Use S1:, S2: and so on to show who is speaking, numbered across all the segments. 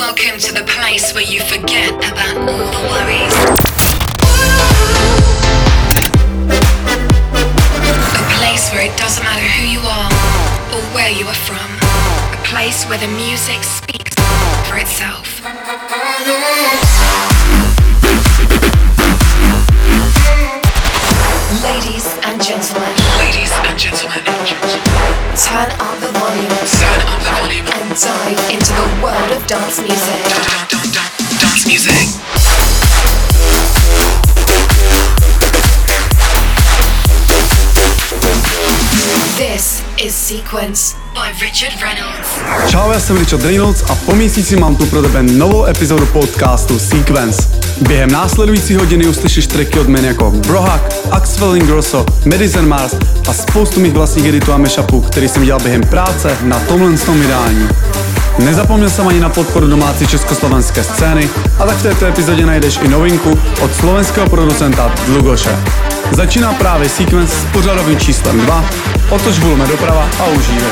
S1: Welcome to the place where you forget about all the worries. A place where it doesn't matter who you are or where you are from. A place where the music speaks for itself. Ladies and gentlemen,
S2: gentlemen,
S1: turn up the volume
S2: turn up the volume.
S1: and dive into the world of dance music.
S2: Dun, dun, dun, Dance music.
S1: Is Sequence by Richard Reynolds.
S3: Čau, já jsem Richard Reynolds a po měsíci mám tu pro tebe novou epizodu podcastu Sequence. Během následující hodiny uslyšíš tracky od men jako Brohak, Axel Ingrosso, Madison Mars a spoustu mých vlastních editů a mashupů, který jsem dělal během práce na tomhle tom vydání. Nezapomněl jsem ani na podporu domácí československé scény a tak v této epizodě najdeš i novinku od slovenského producenta Dlugoše. Začíná právě Sequence s pořadovým číslem 2, otoč volume doprava a užívej.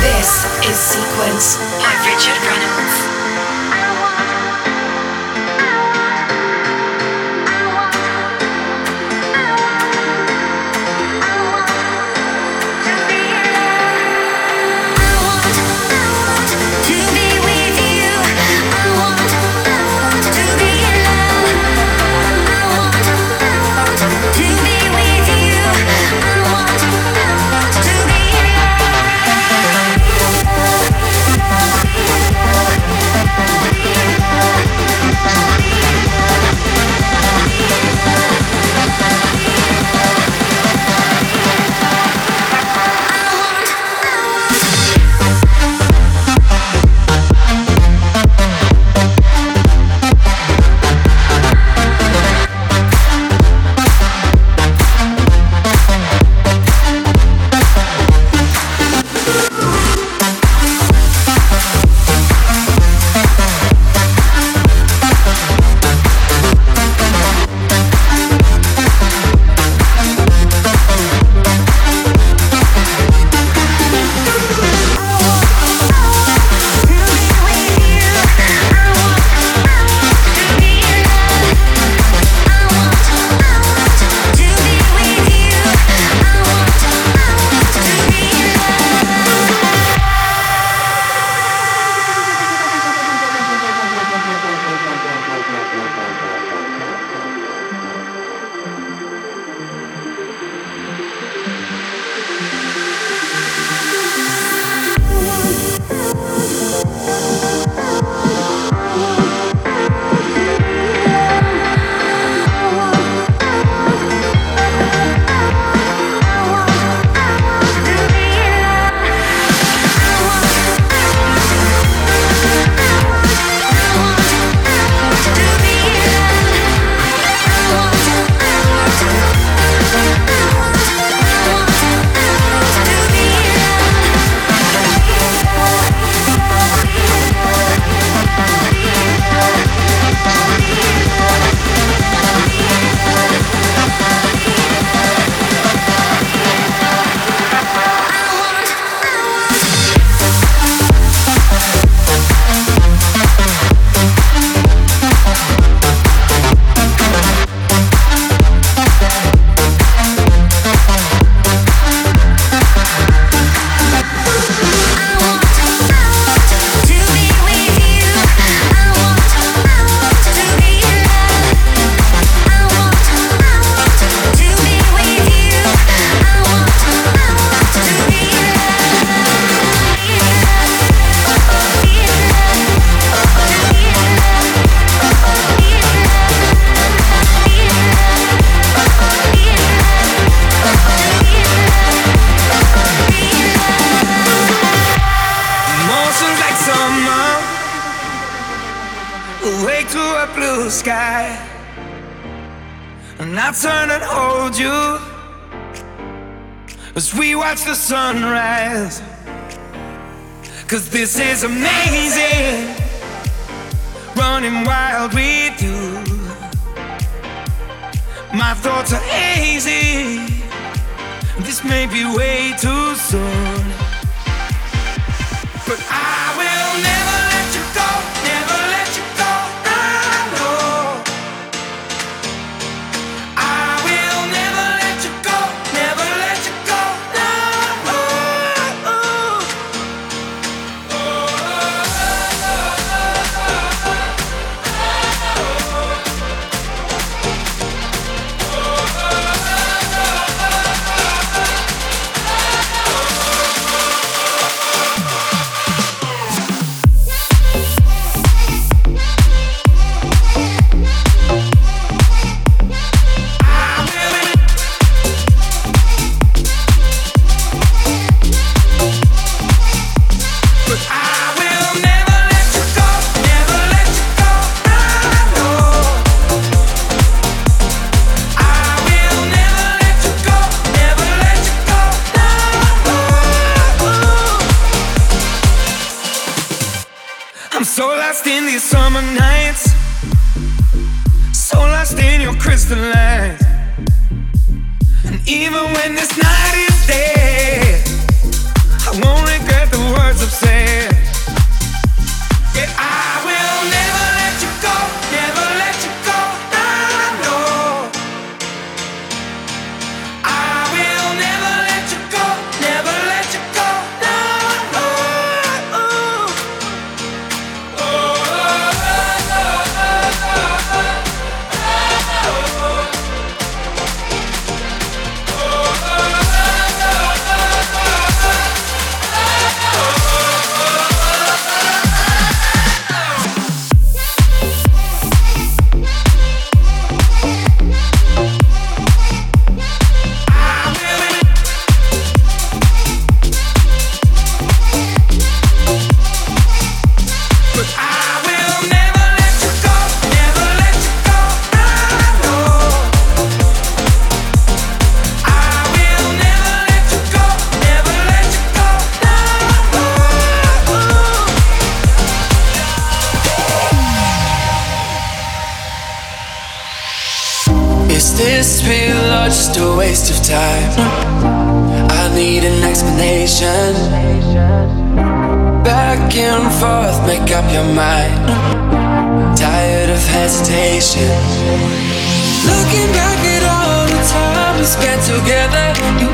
S1: This is Sequence by Richard Reynolds.
S4: Cause
S5: a is Looking back at all the time we spent together,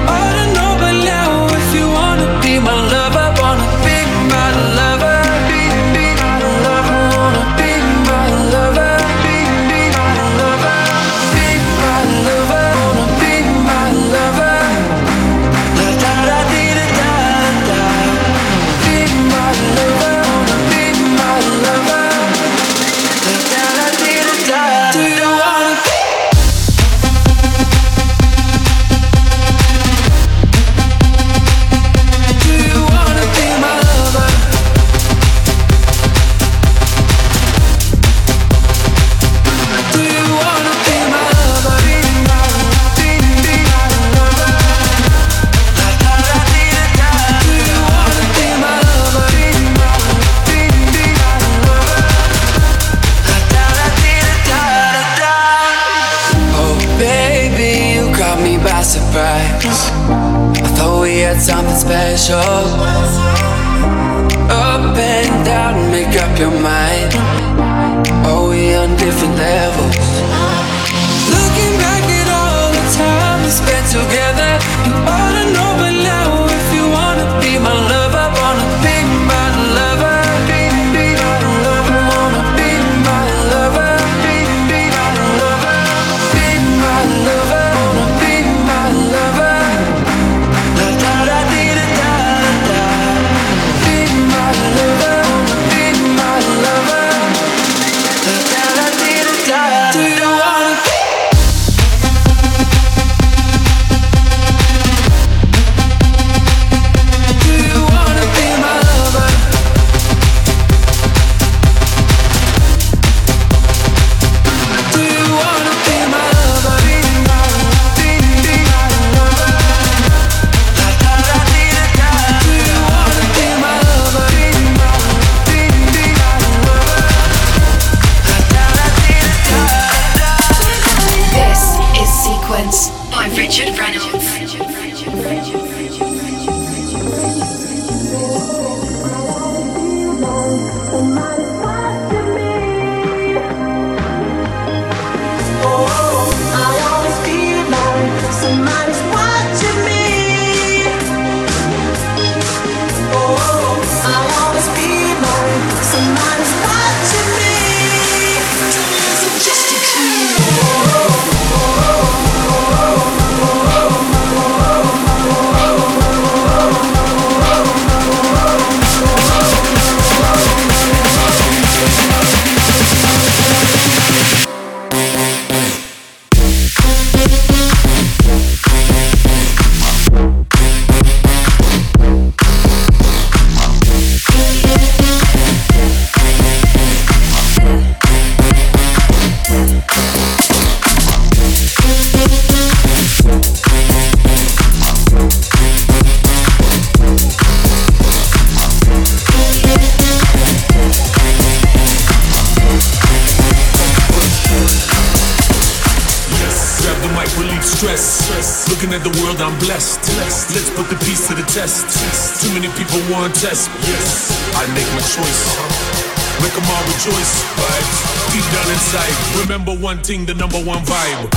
S6: one thing, the number one vibe.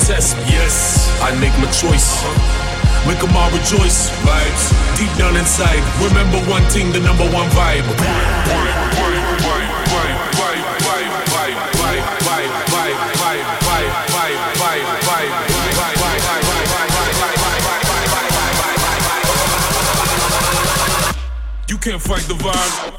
S6: test. Yes, I make my choice. Make them all rejoice. Vibes deep down inside. Remember one thing: the number one vibe. You can't fight the vibe.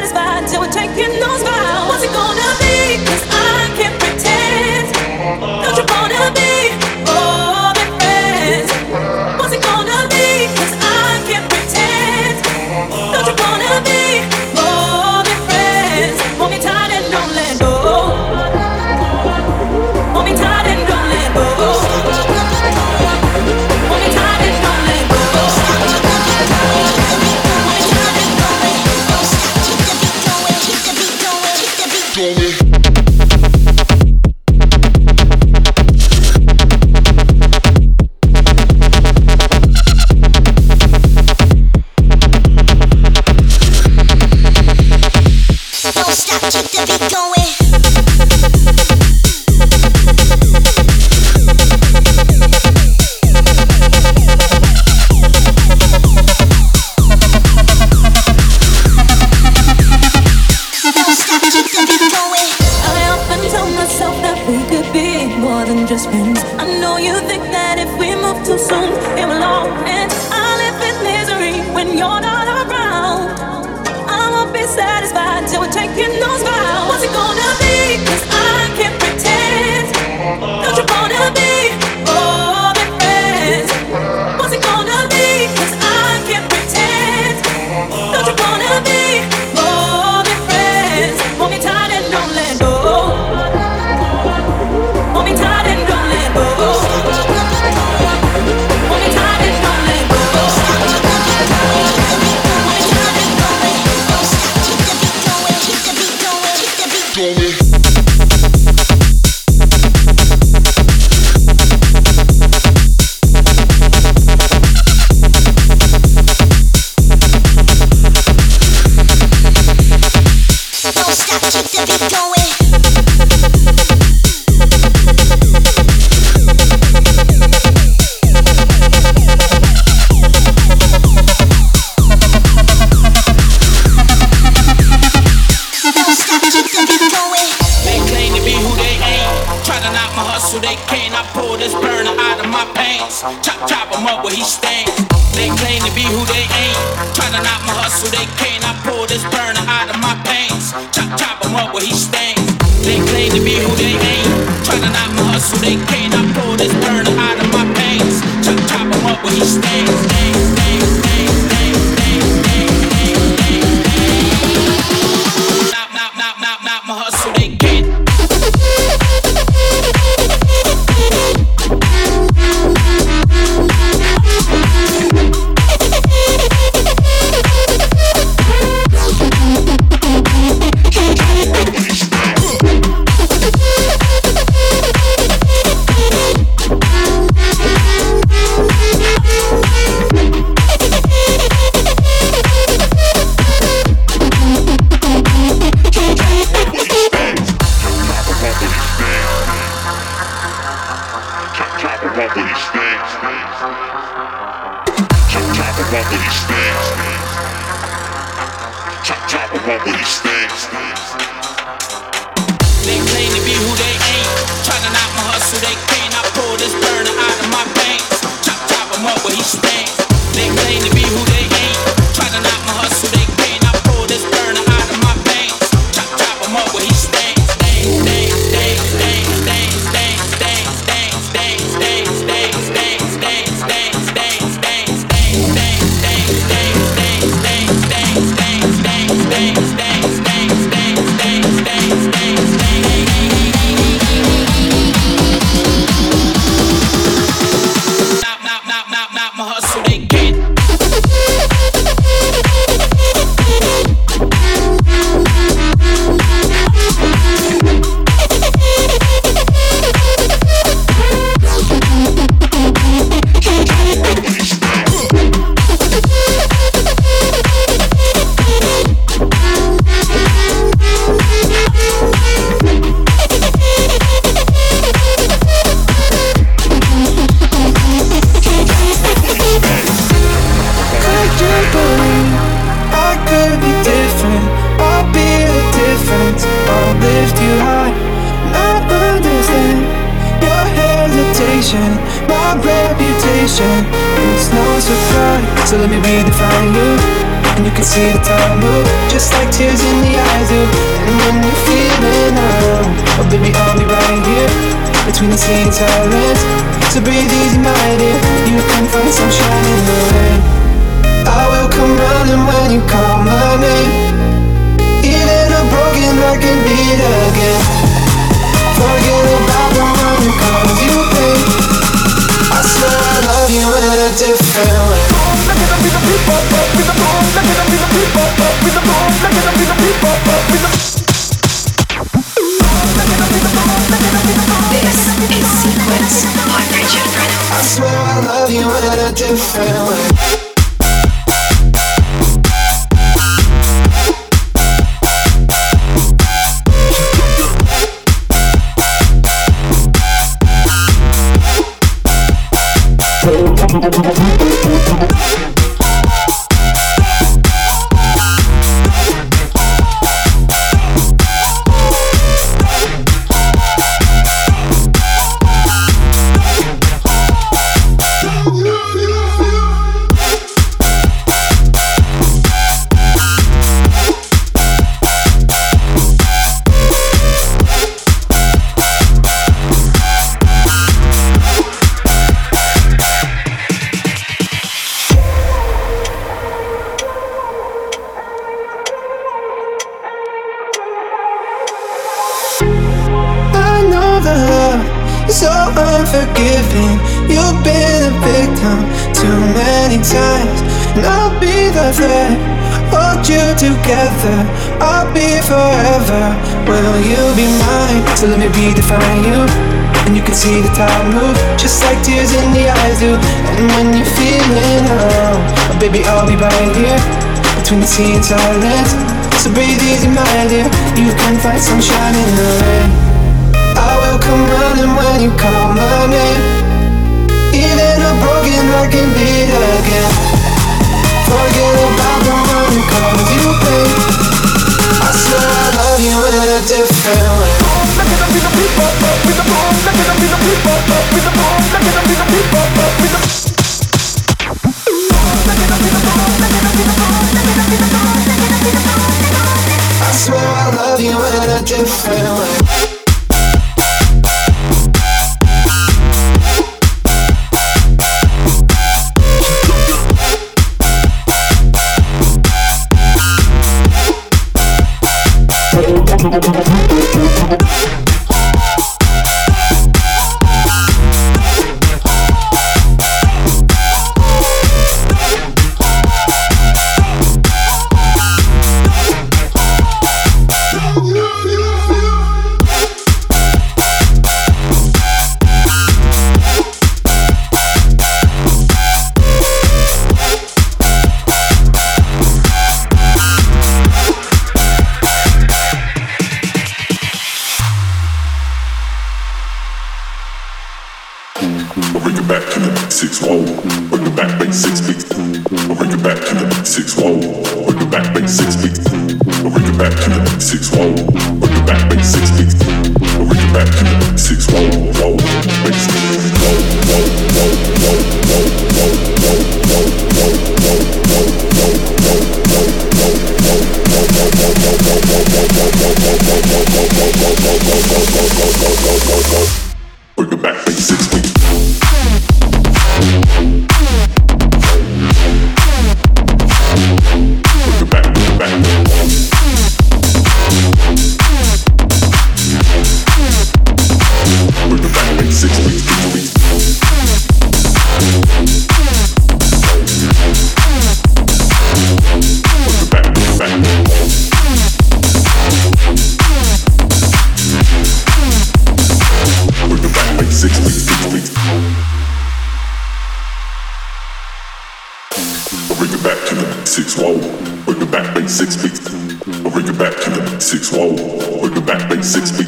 S7: satisfied till we're taking those vows. What's it gonna be?
S8: Six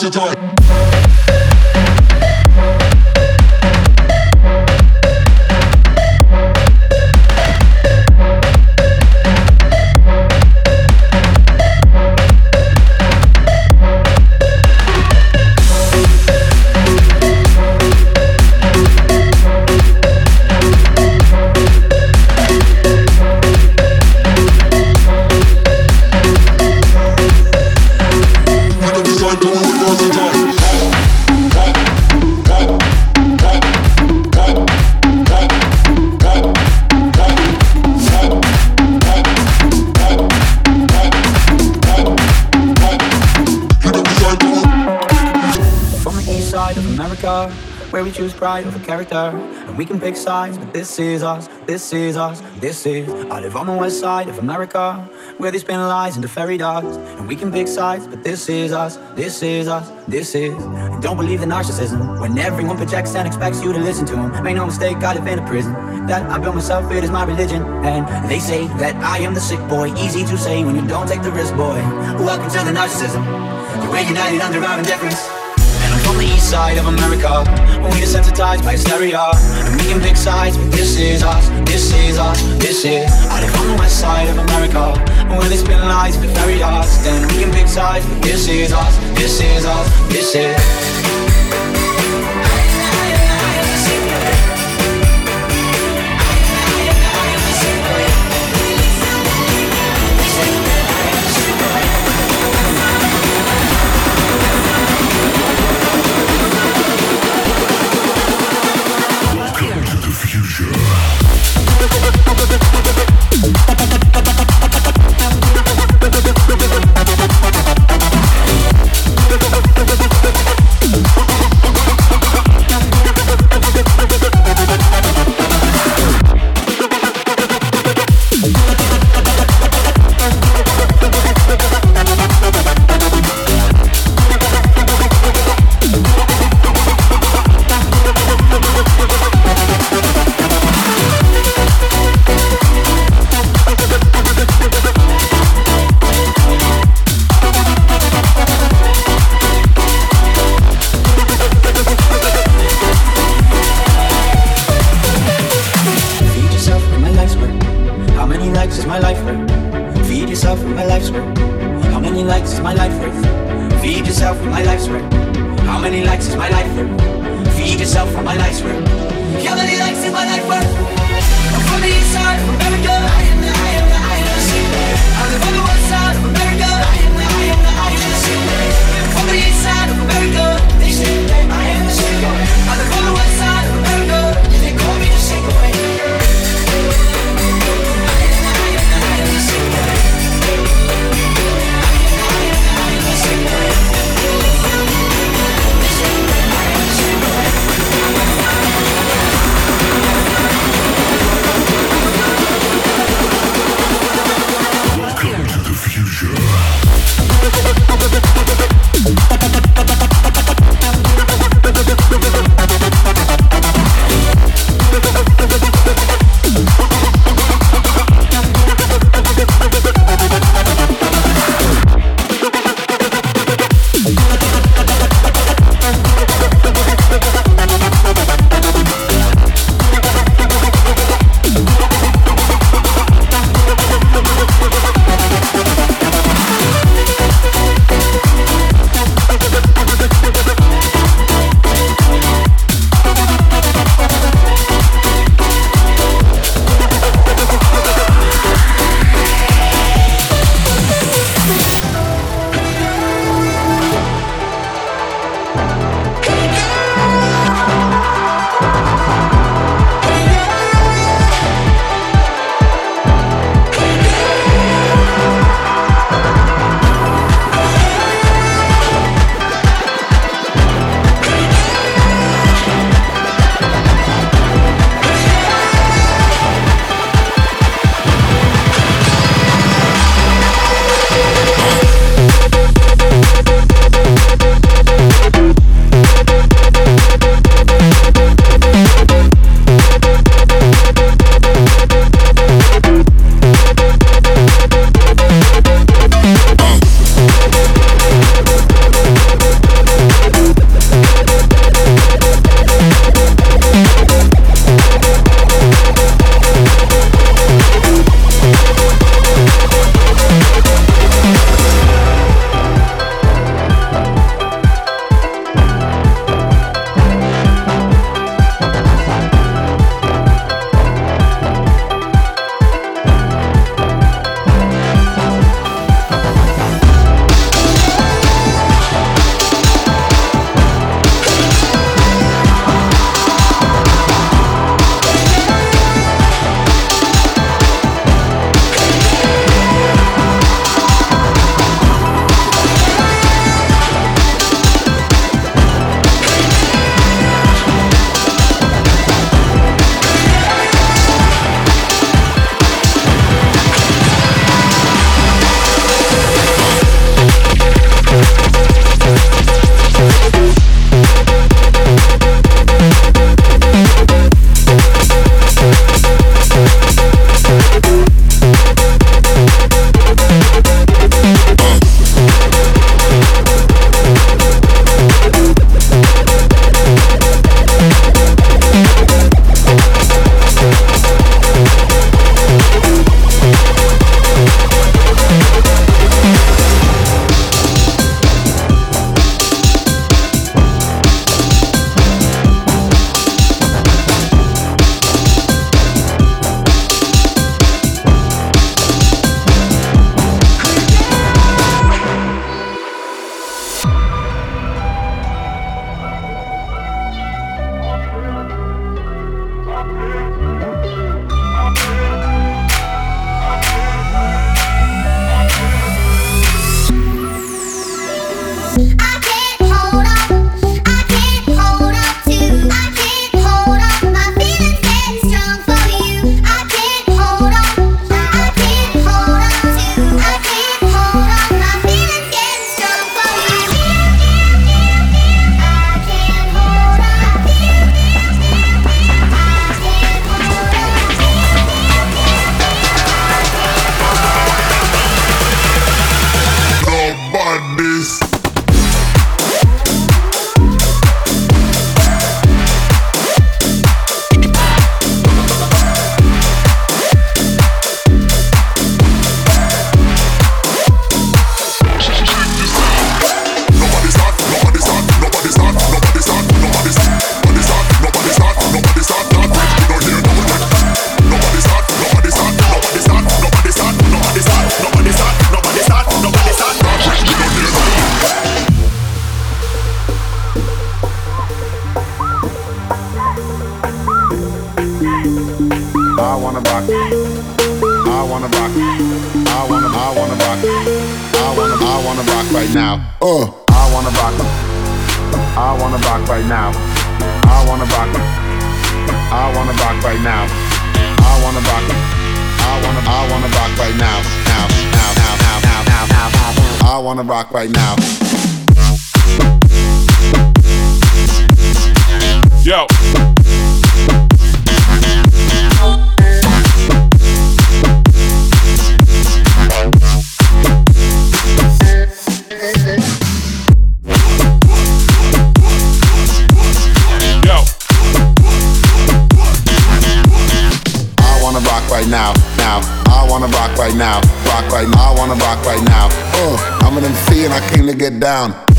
S8: closer to it.
S9: Choose pride over character. And we can pick sides, but this is us, this is us, this is. I live on the west side of America, where they spin lies into fairy dust. And we can pick sides, but this is us, this is us, this is. And don't believe the narcissism, when everyone projects and expects you to listen to them. Make no mistake, I live in a prison. That I built myself, it is my religion. And they say that I am the sick boy, easy to say when you don't take the risk, boy. Welcome to the narcissism. We're united under our indifference. Side of America. We desensitized by hysteria. And we can pick sides, but this is us. This is us, this is. I live on the west side of America. Where they spin lies, but fairy dust And we can pick sides, but this is us. This is us, this is
S10: this.
S11: Uh.
S10: I wanna rock. I wanna rock right now. I wanna rock. I wanna rock right now. I wanna rock. I wanna. I wanna rock right now. Now. Now. Now. Now. Now. Now. now. I wanna rock right now. Now, now. I wanna rock right now, rock right now. I wanna rock right now. Uh, I'm an MC and I came to get. Down.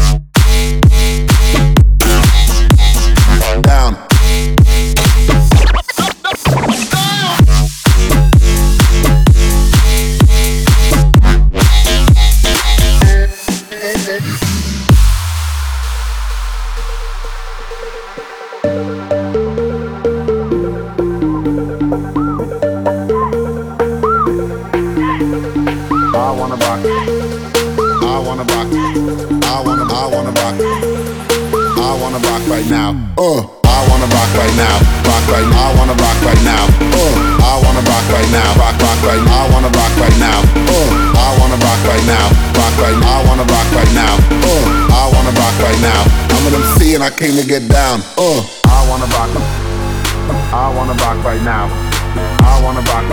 S10: Right now. Uh. I wanna rock right now. Rock right now. I wanna rock right now. Uh. I wanna rock right now. Rock, rock right now. I wanna rock right now. Uh. I wanna rock right now. Rock right now. I wanna rock right now. Uh. I wanna rock right now. I'm an MC and I came to get down. Uh. I wanna rock. I wanna rock right now. I wanna rock.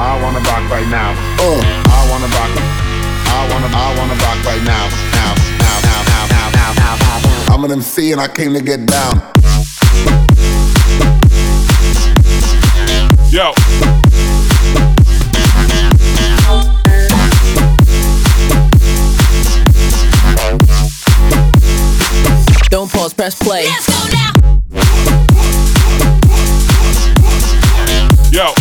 S10: I wanna rock right now. Uh, I wanna rock. I wanna, I wanna rock right now. Now, now, now, now, now, now, now, now. I'm an MC and I came to get down.
S8: Yo.
S12: Don't pause, press play. Let's go now.
S8: Yo.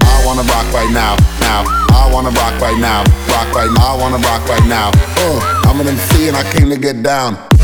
S10: I wanna rock right now. Now, I wanna rock right now. Rock right now. I wanna rock right now. Uh, I'm an MC and I came to get down. Down.